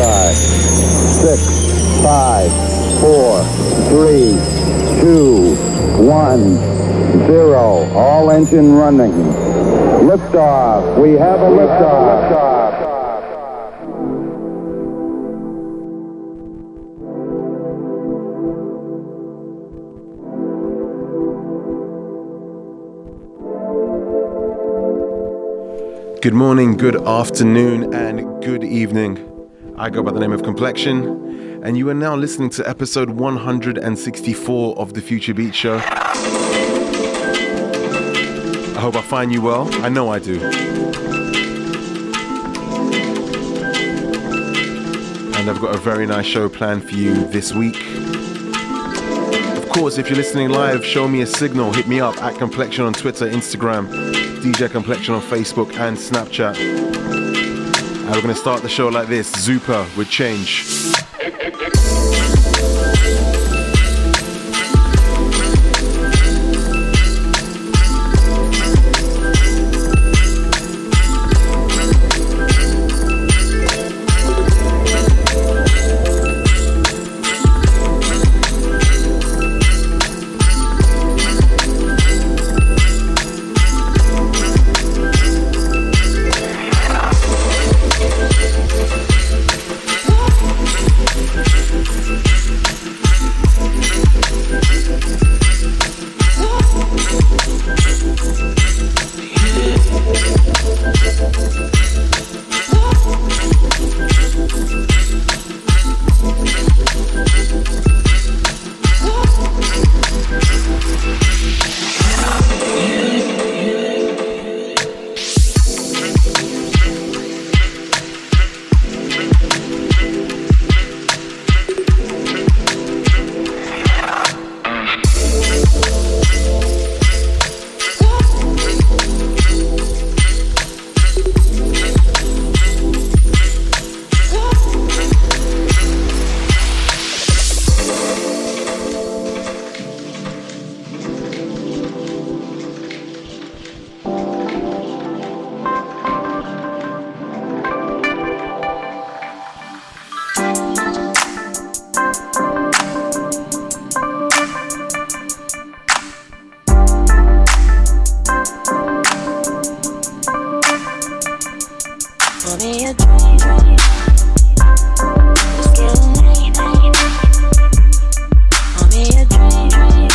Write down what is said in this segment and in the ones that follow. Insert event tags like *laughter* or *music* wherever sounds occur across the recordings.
Ignition. Six, five, four, three, two, one, zero. All engine running. Liftoff. We have a liftoff. Good morning, good afternoon, and good evening. I go by the name of Complexion, and you are now listening to episode 164 of the Future Beat Show. I hope I find you well. I know I do. And I've got a very nice show planned for you this week. Of course, if you're listening live, show me a signal. Hit me up at Complexion on Twitter, Instagram, DJ Complexion on Facebook and Snapchat. And we're going to start the show like this Zuper with Change. For me a dream. It's getting late. For me a dream.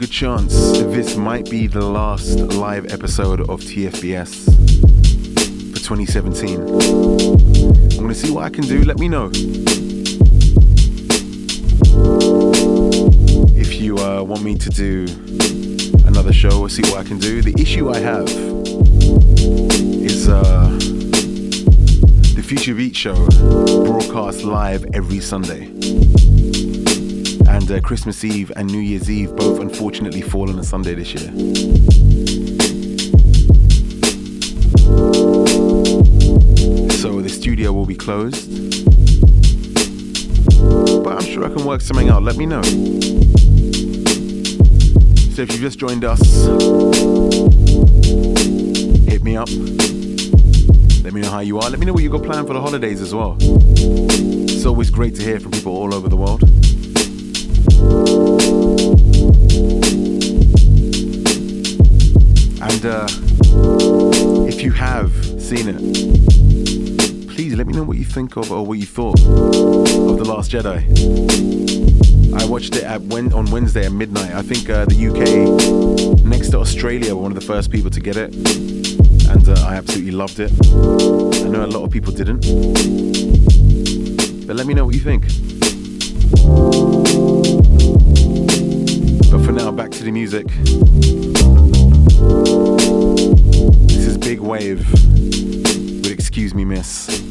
good chance this might be the last live episode of TFBS for 2017. I'm going to see what I can do. Let me know. If you uh, want me to do another show, we'll see what I can do. The issue I have is uh, the Future Beat Show broadcast live every Sunday and uh, Christmas Eve and New Year's Eve both unfortunately fall on a Sunday this year. so the studio will be closed. But I'm sure I can work something out, let me know. So if you've just joined us, hit me up. Let me know how you are. Let me know what you got planned for the holidays as well. It's always great to hear from people all over the world. And uh, if you have seen it, please let me know what you think of or what you thought of The Last Jedi. I watched it at when, on Wednesday at midnight. I think uh, the UK, next to Australia, were one of the first people to get it. And uh, I absolutely loved it. I know a lot of people didn't. But let me know what you think. Now back to the music. This is Big Wave with Excuse Me Miss.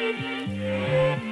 Música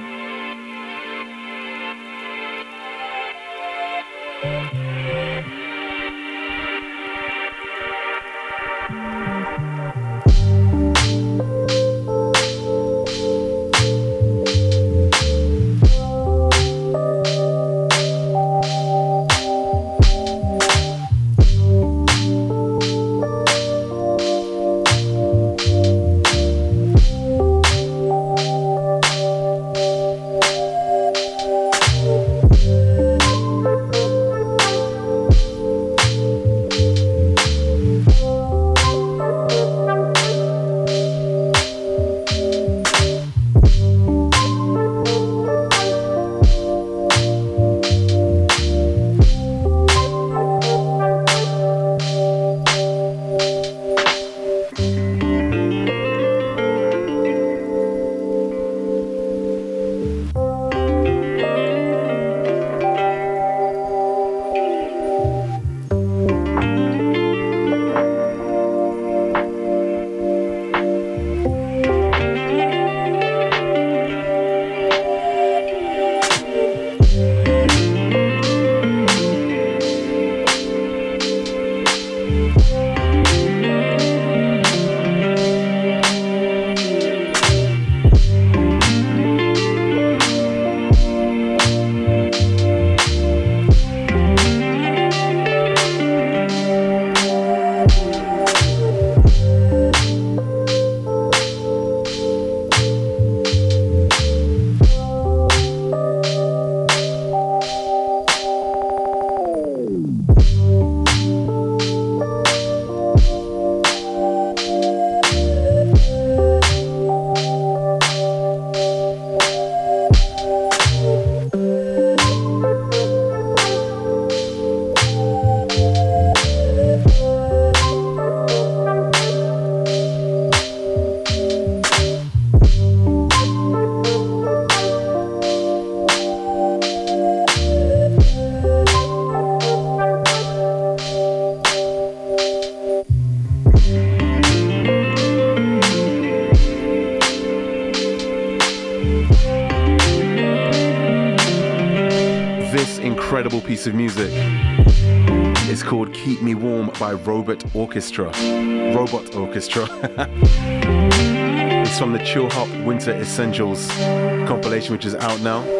by Robot Orchestra. Robot Orchestra. *laughs* it's from the Chill Hop Winter Essentials compilation, which is out now.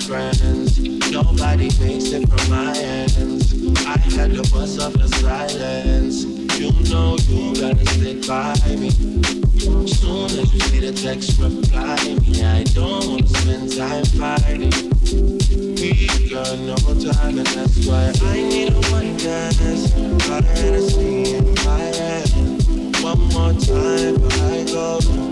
friends. Nobody makes it from my ends. I had to bust up the silence. You know you gotta stick by me. Soon as you see the text, reply me. I don't wanna spend time fighting. We got no time, and that's why I need a one dance. Got a Hennessy in my hand. One more time, I go.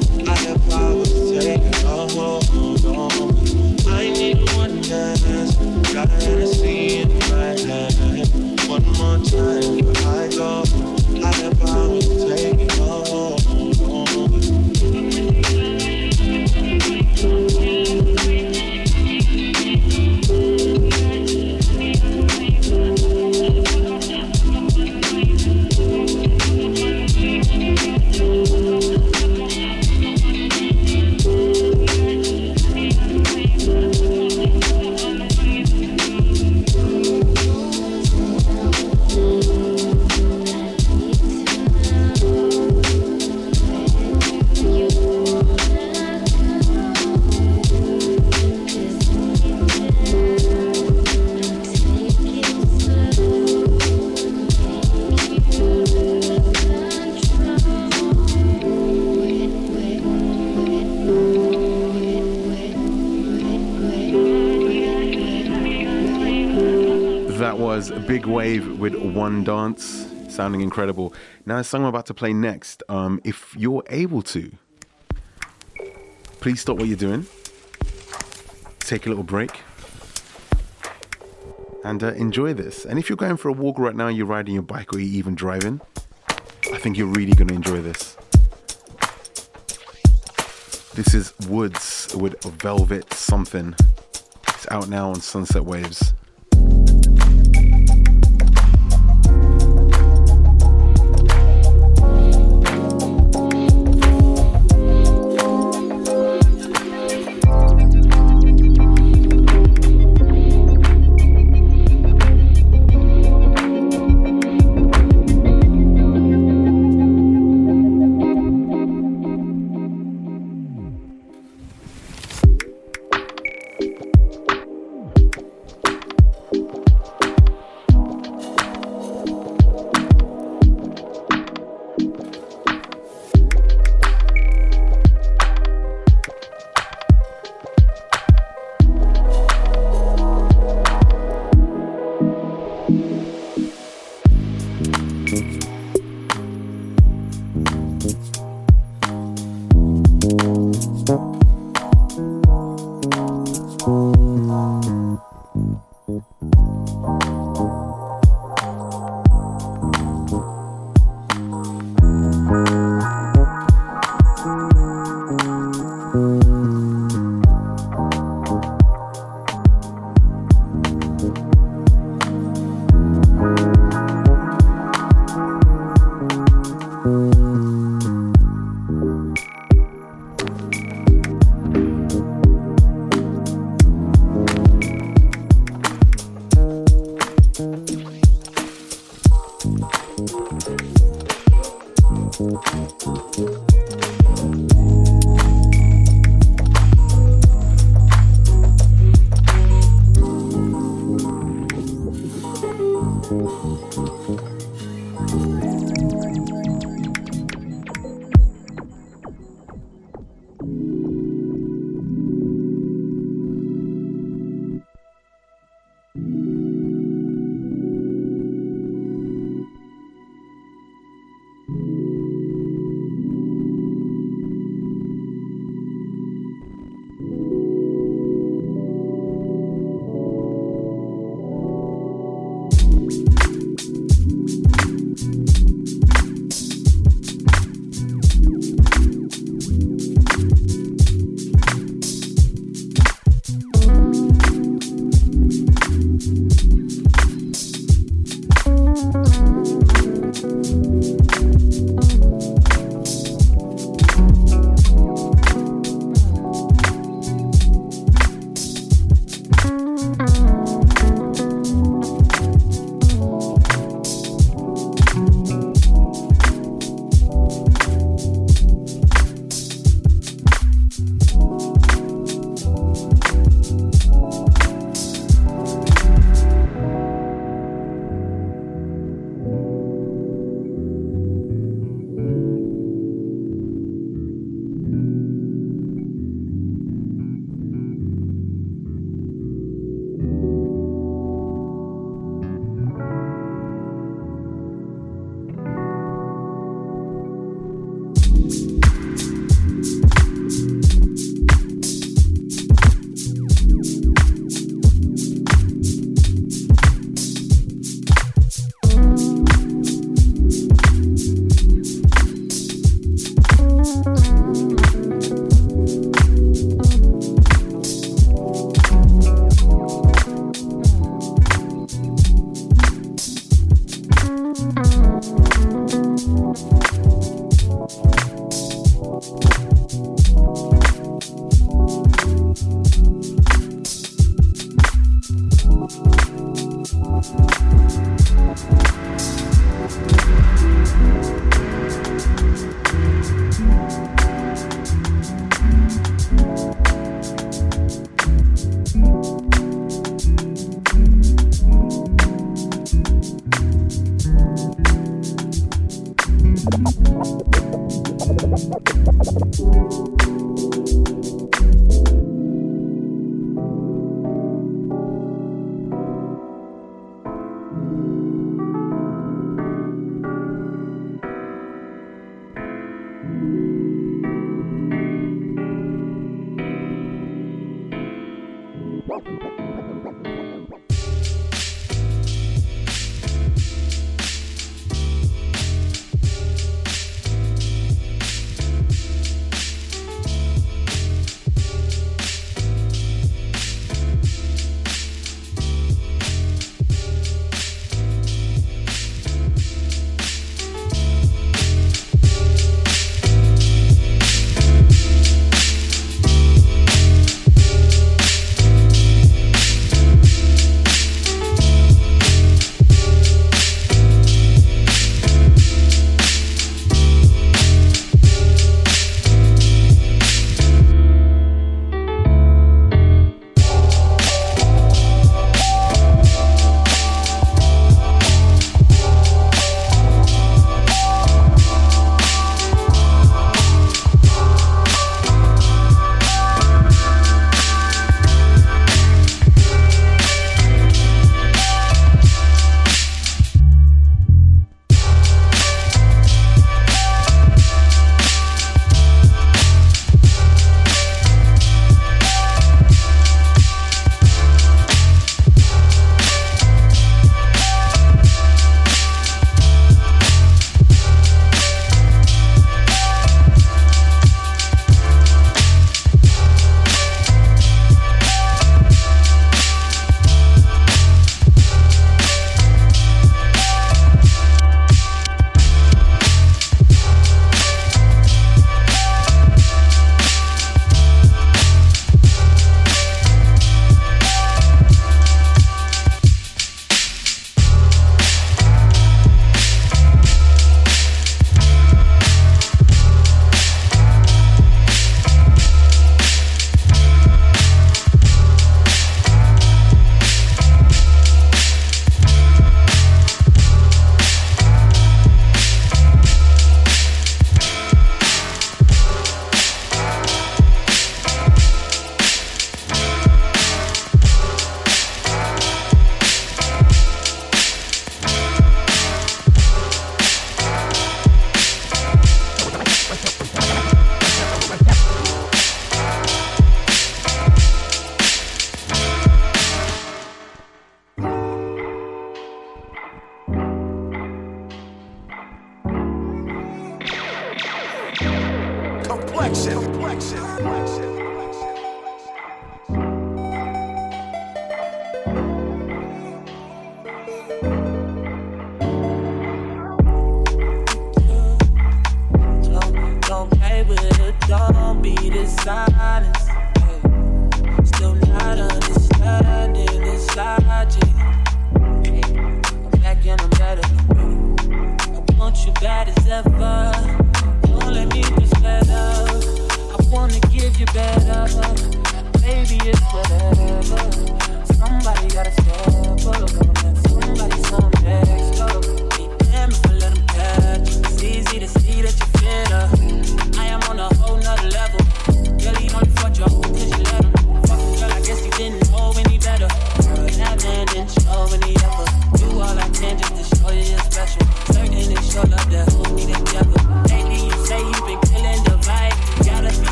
With One Dance, sounding incredible. Now, the song I'm about to play next, um, if you're able to, please stop what you're doing, take a little break, and uh, enjoy this. And if you're going for a walk right now, you're riding your bike, or you're even driving, I think you're really going to enjoy this. This is Woods with Velvet Sumthin. It's out now on Sunset Waves.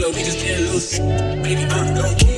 We just can't lose. Baby, I'm low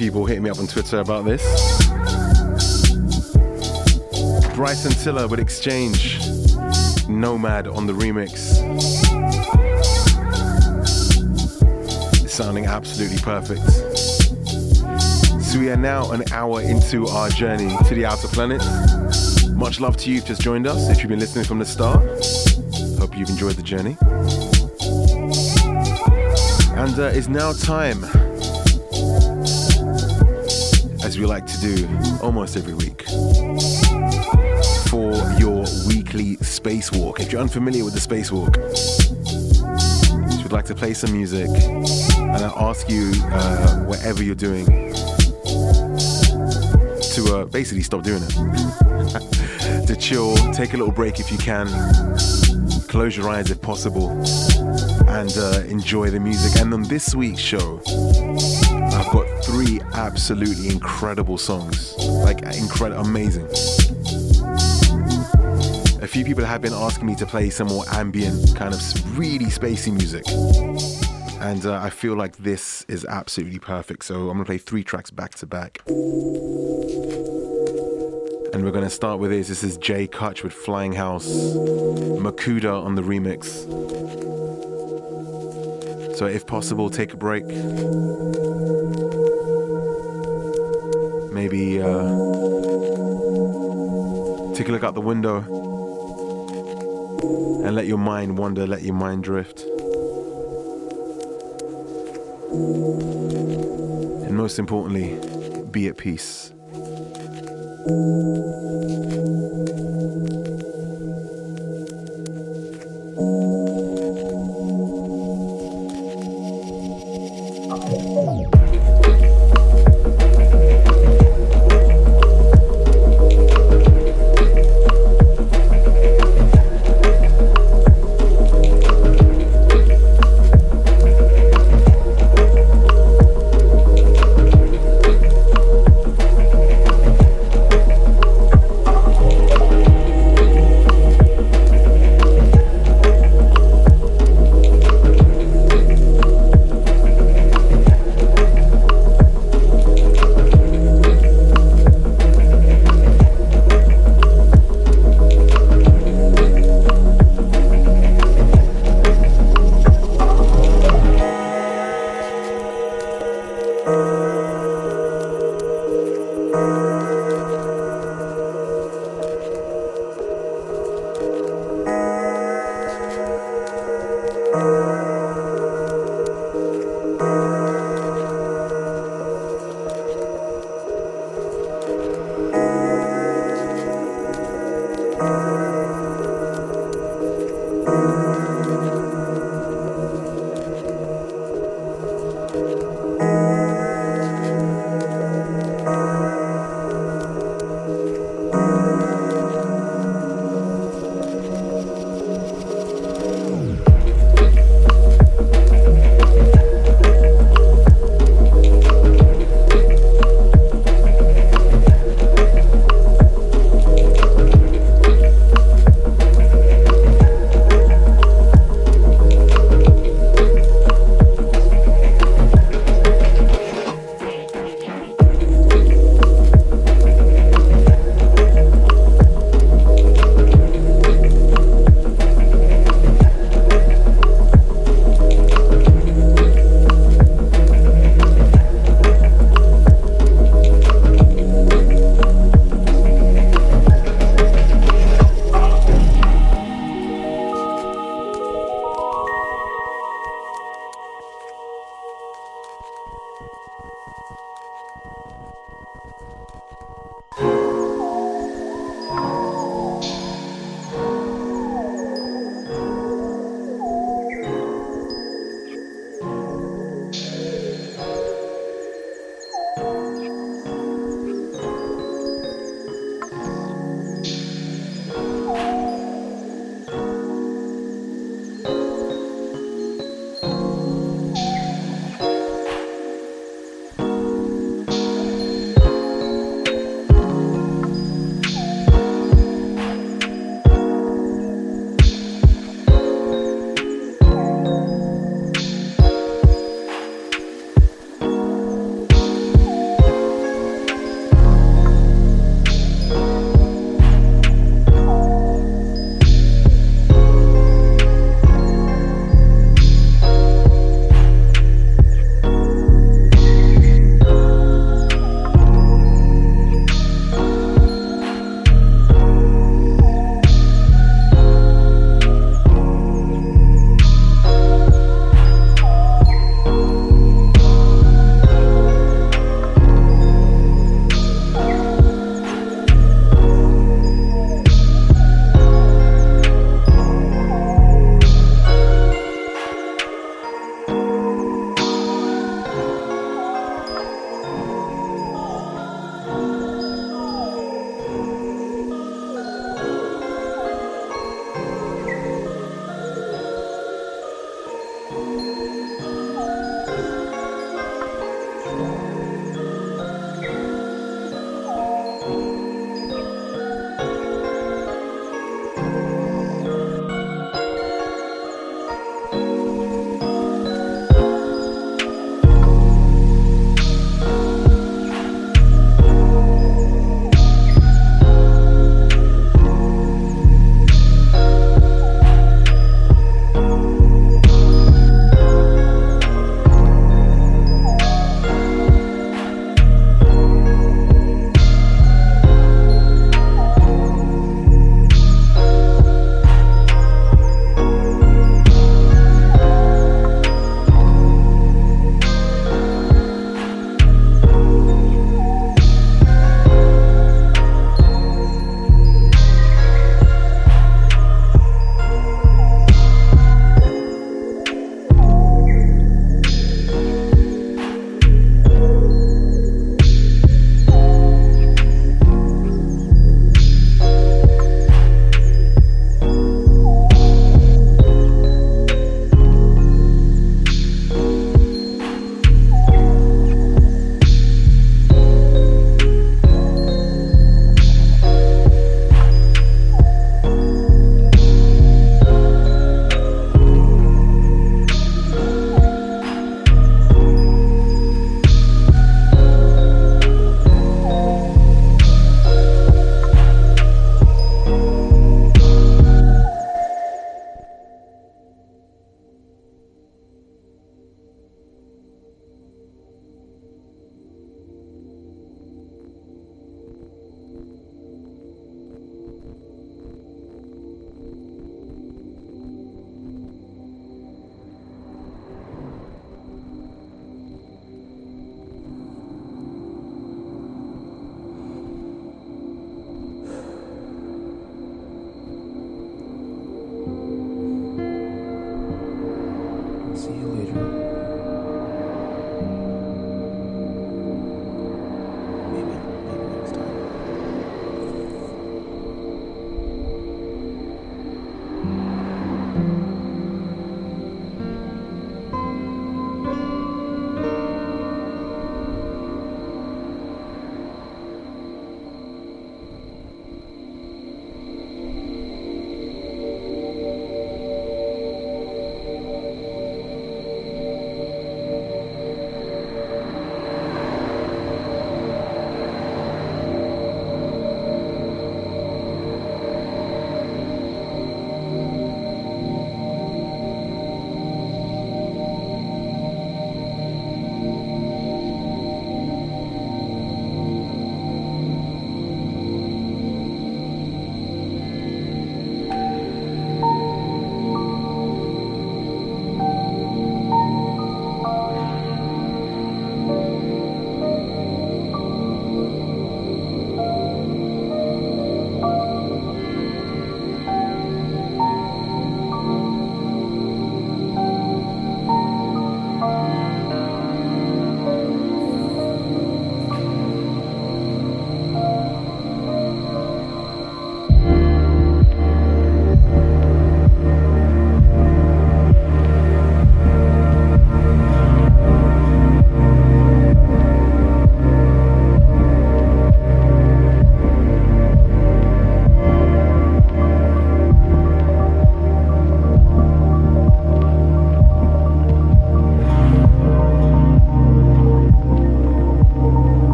people hitting me up on Twitter about this. Bryson Tiller with Exchange, Nomad on the remix. Sounding absolutely perfect. So we are now an hour into our journey to the outer planets. Much love to you who've just joined us. If you've been listening from the start, hope you've enjoyed the journey. And uh, it's now time, we like to do almost every week, for your weekly spacewalk. If you're unfamiliar with the spacewalk, so we'd like to play some music and I ask you, uh, whatever you're doing, to uh, basically stop doing it. *laughs* to chill, take a little break if you can, close your eyes if possible, and uh, enjoy the music. And on this week's show, got three absolutely incredible songs, like incredible, amazing. A few people have been asking me to play some more ambient, kind of really spacey music. And uh, I feel like this is absolutely perfect. So I'm gonna play three tracks back to back. And we're gonna start with this. This is Jkuch with Flying House, Makuda on the remix. So if possible, take a break. Maybe uh, take a look out the window and let your mind wander, let your mind drift. And most importantly, be at peace.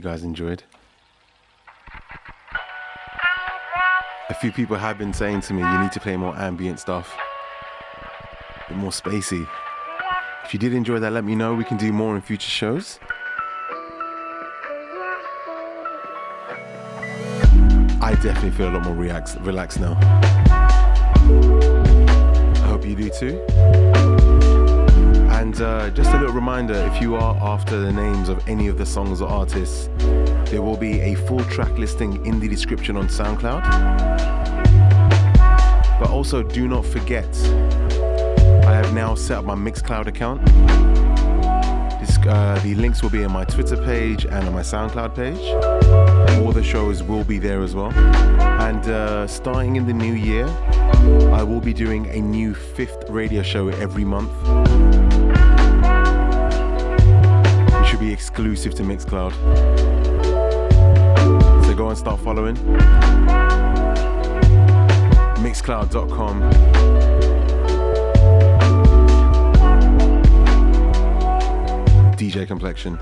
You guys enjoyed. A few people have been saying to me, you need to play more ambient stuff, a bit more spacey. If you did enjoy that, let me know. We can do more in future shows. I definitely feel a lot more relaxed, relaxed now. I hope you do too. And uh, just a little reminder if you are after the names of any of the songs or artists, there will be a full track listing in the description on SoundCloud. But also, do not forget, I have now set up my Mixcloud account. This, uh, the links will be in my Twitter page and on my SoundCloud page. All the shows will be there as well. And uh, starting in the new year, I will be doing a new fifth radio show every month. Be exclusive to Mixcloud. So go and start following. Mixcloud.com. DJ Complexion.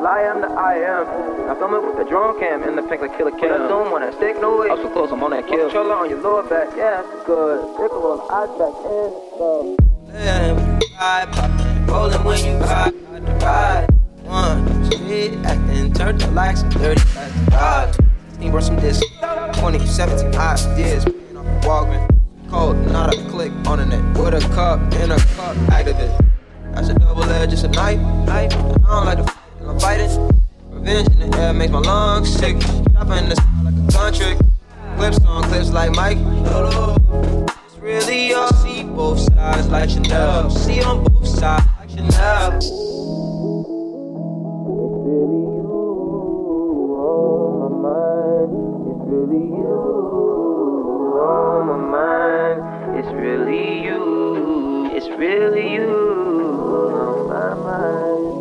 Star level, I am the I am. I film it with the drone cam and the pink like killer cam. I don't wanna stick no way. I'm so close, I'm on that kill. Controller on your lower back, yeah, that's good. Pickle on eyes back in, so. Yeah, when you ride, poppin', rollin' when you ride, ride to ride. One, street acting, turn the lights, some dirty guys to brought some disc, 2017 ideas, paying off the Walgreens. Cold, not a click on the net. With a cup, in a cup, activist. That's a double edge, it's a knife, knife. I don't like to f- I'm fighting. Revenge in the air makes my lungs sick. Dropping in the sky like a gun trick. Clips on clips like Mike. It's really all. See both sides like Chanel. See on both sides like Chanel. It's really you on my mind. It's really you on my mind. It's really you. It's really you on my mind.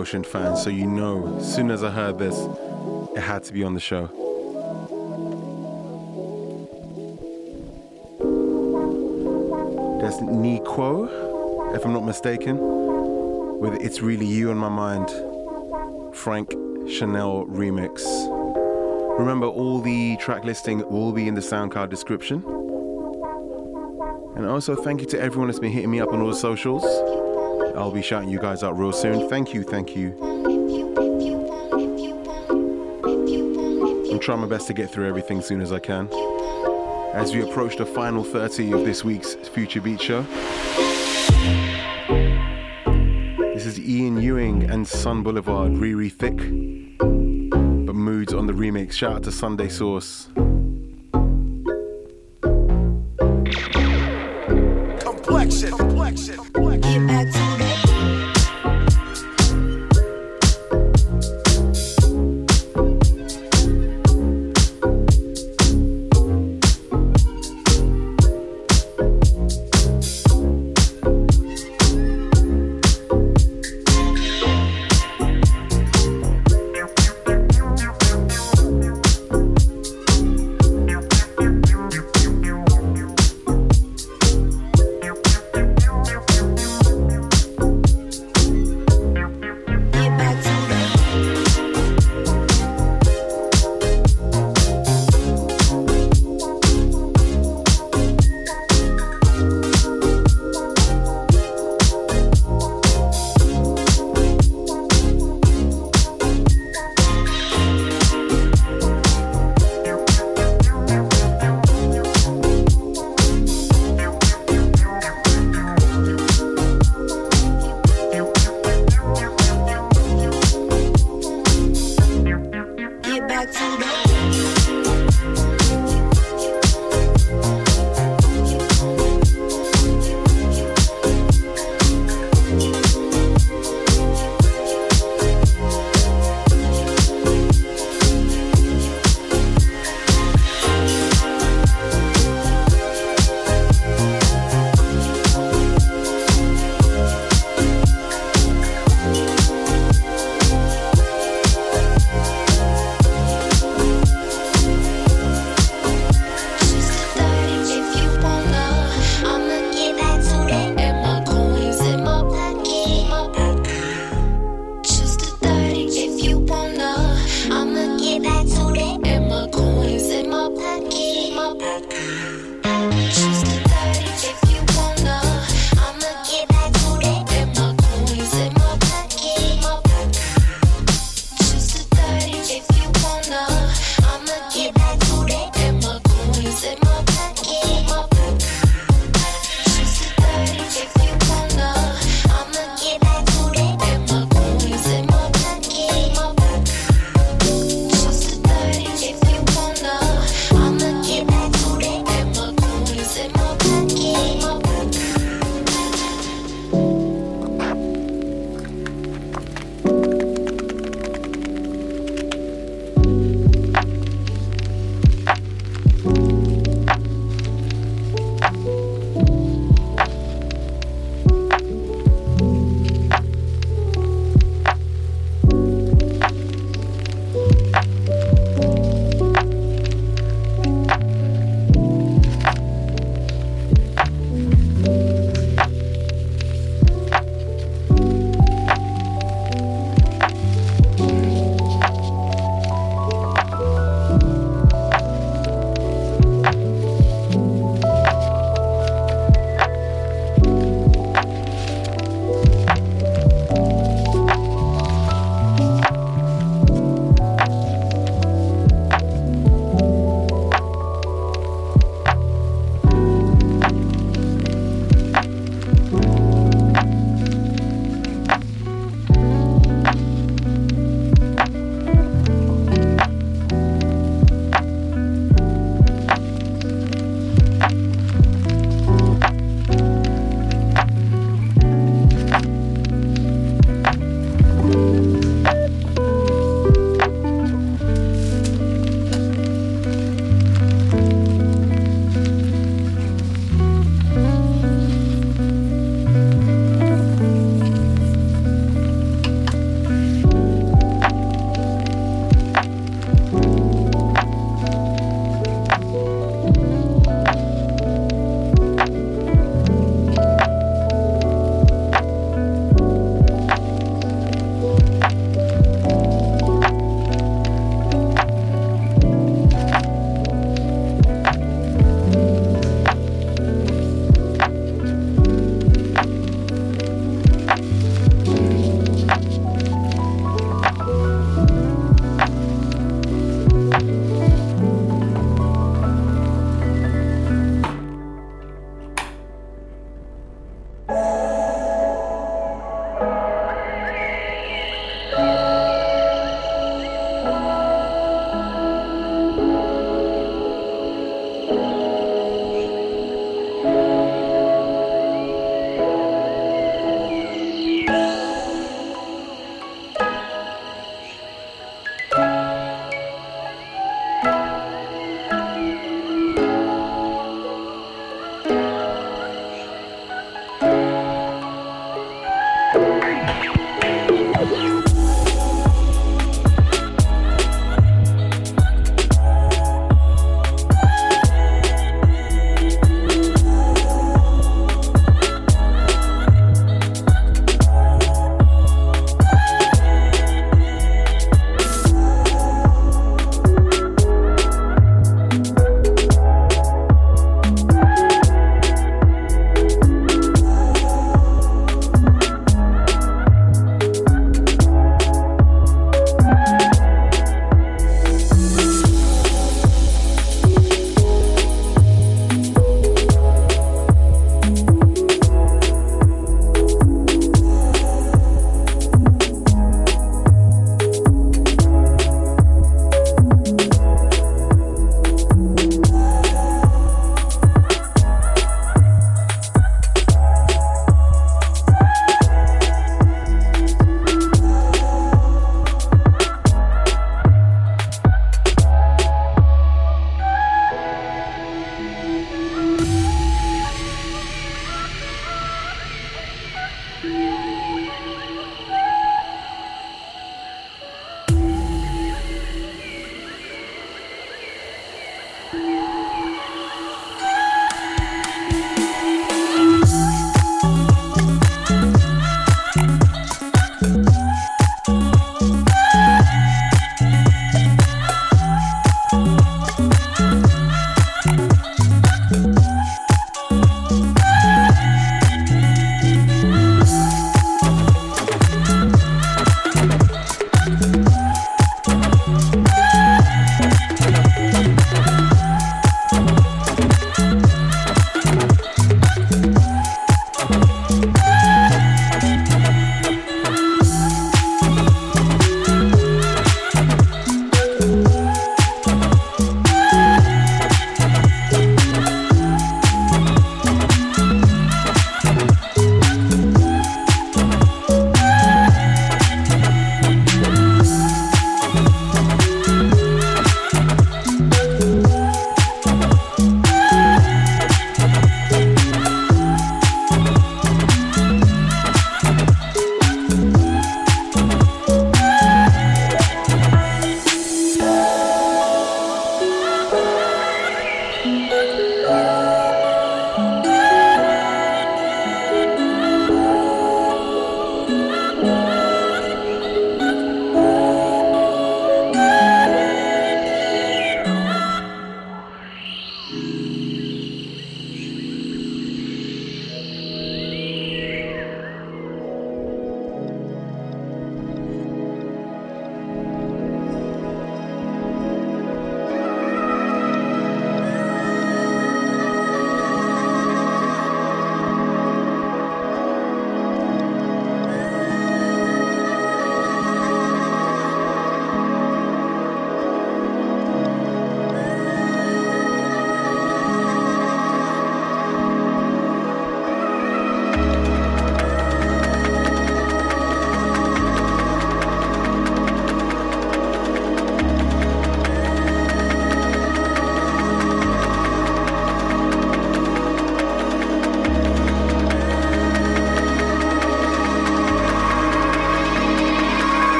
Ocean fan, so you know, as soon as I heard this, it had to be on the show. There's Niquo, if I'm not mistaken, with It's Really You on My Mind, Frank Chanel remix. Remember, all the track listing will be in the SoundCloud description. And also, thank you to everyone that's been hitting me up on all the socials. I'll be shouting you guys out real soon. Thank you, thank you. I'm trying my best to get through everything as soon as I can. As we approach the final 30 of this week's Future Beat Show. This is Ian Ewing and Sun Boulevard, Riri Thick. But moods on the remix. Shout out to Sunday Sauce.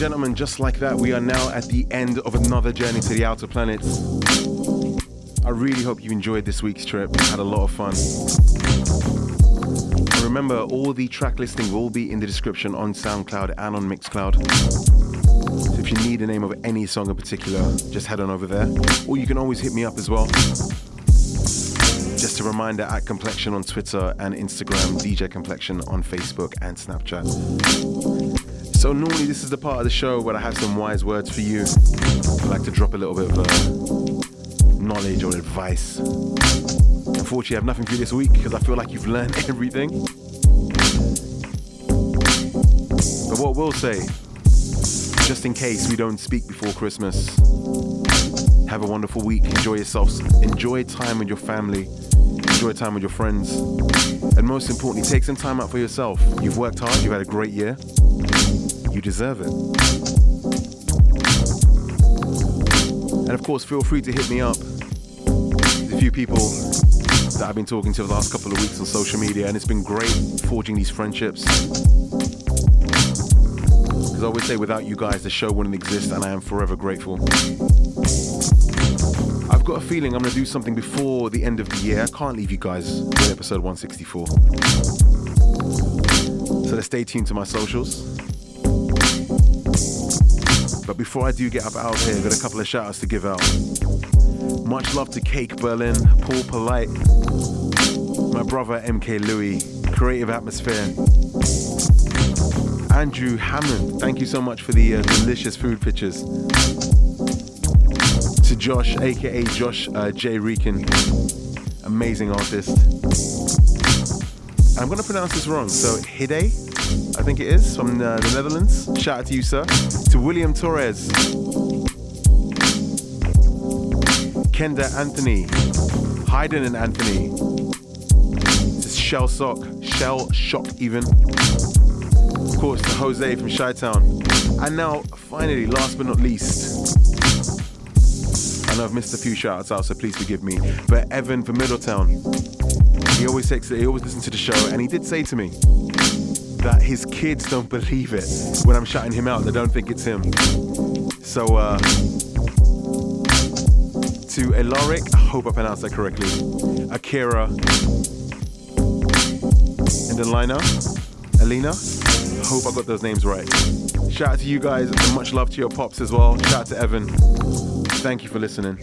Gentlemen, just like that, we are now at the end of another journey to the outer planets. I really hope you enjoyed this week's trip. Had a lot of fun. Remember, all the track listing will be in the description on SoundCloud and on Mixcloud. So if you need the name of any song in particular, just head on over there. Or you can always hit me up as well. Just a reminder at Complexion on Twitter and Instagram, DJ Complexion on Facebook and Snapchat. So normally this is the part of the show where I have some wise words for you. I like to drop a little bit of uh, knowledge or advice. Unfortunately, I have nothing for you this week because I feel like you've learned *laughs* everything. But what we'll say, just in case we don't speak before Christmas, have a wonderful week. Enjoy yourselves. Enjoy time with your family. Enjoy time with your friends. And most importantly, take some time out for yourself. You've worked hard. You've had a great year. You deserve it. And of course, feel free to hit me up. There's a few people that I've been talking to the last couple of weeks on social media, and it's been great forging these friendships. Because I always say, without you guys, the show wouldn't exist, and I am forever grateful. I've got a feeling I'm going to do something before the end of the year. I can't leave you guys with episode 164. So let's stay tuned to my socials. But before I do get up out of here, I've got a couple of shout outs to give out. Much love to Cake Berlin, Paul Polite, my brother MK Louis, Creative Atmosphere, Andrew Hammond, thank you so much for the uh, delicious food pictures. To Josh, aka Josh uh, J. Reekin, amazing artist. I'm gonna pronounce this wrong, so Hide, I think it is, from uh, the Netherlands. Shout out to you, sir. To William Torres, Kenda Anthony, Hayden and Anthony, to Shell Sock, Shell Shock even. Of course, to Jose from Chi Town. And now, finally, last but not least, I know I've missed a few shout outs out, so please forgive me. But Evan from Middletown, he always takes he always listens to the show, and he did say to me that his kids don't believe it when I'm shouting him out. They don't think it's him. So uh to Elaric, I hope I pronounced that correctly. Akira and Elena, I hope I got those names right. Shout out to you guys and much love to your pops as well. Shout out to Evan. Thank you for listening.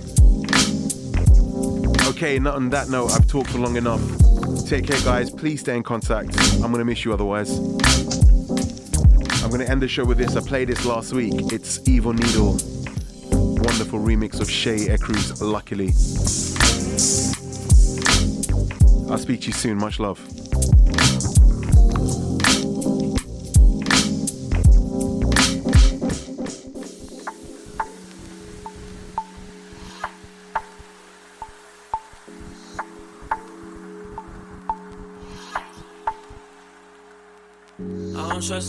Okay, not on that note, I've talked for long enough. Take care, guys. Please stay in contact. I'm gonna miss you otherwise. I'm gonna end the show with this. I played this last week. It's Evil Needle. Wonderful remix of Che Ecru's, Luckily. I'll speak to you soon. Much love.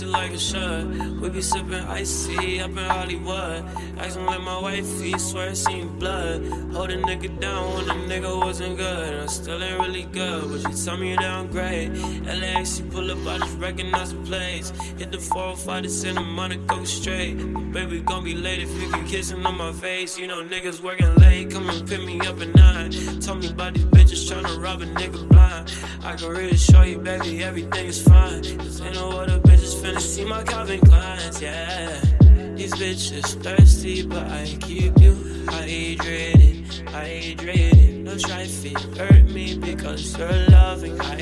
Like a should. We be sipping icy up in Hollywood. Acting like my wifey, swear it seen blood. Hold a nigga down when a nigga wasn't good. I still ain't really good, but you tell me that I'm downgrade. LAX, you pull up, I just recognize the place. Hit the 405 to send the money, go straight. But baby, gon' be late if you can kissing on my face. You know, niggas working late, come and pick me up at night. Tell me about these bitches tryna rob a nigga blind. I can really show you, baby, everything is fine. Cause ain't no other bitches finna see my Calvin Kleins, yeah. These bitches thirsty, but I keep you hydrated, hydrated. No try fit hurt me because you're loving, I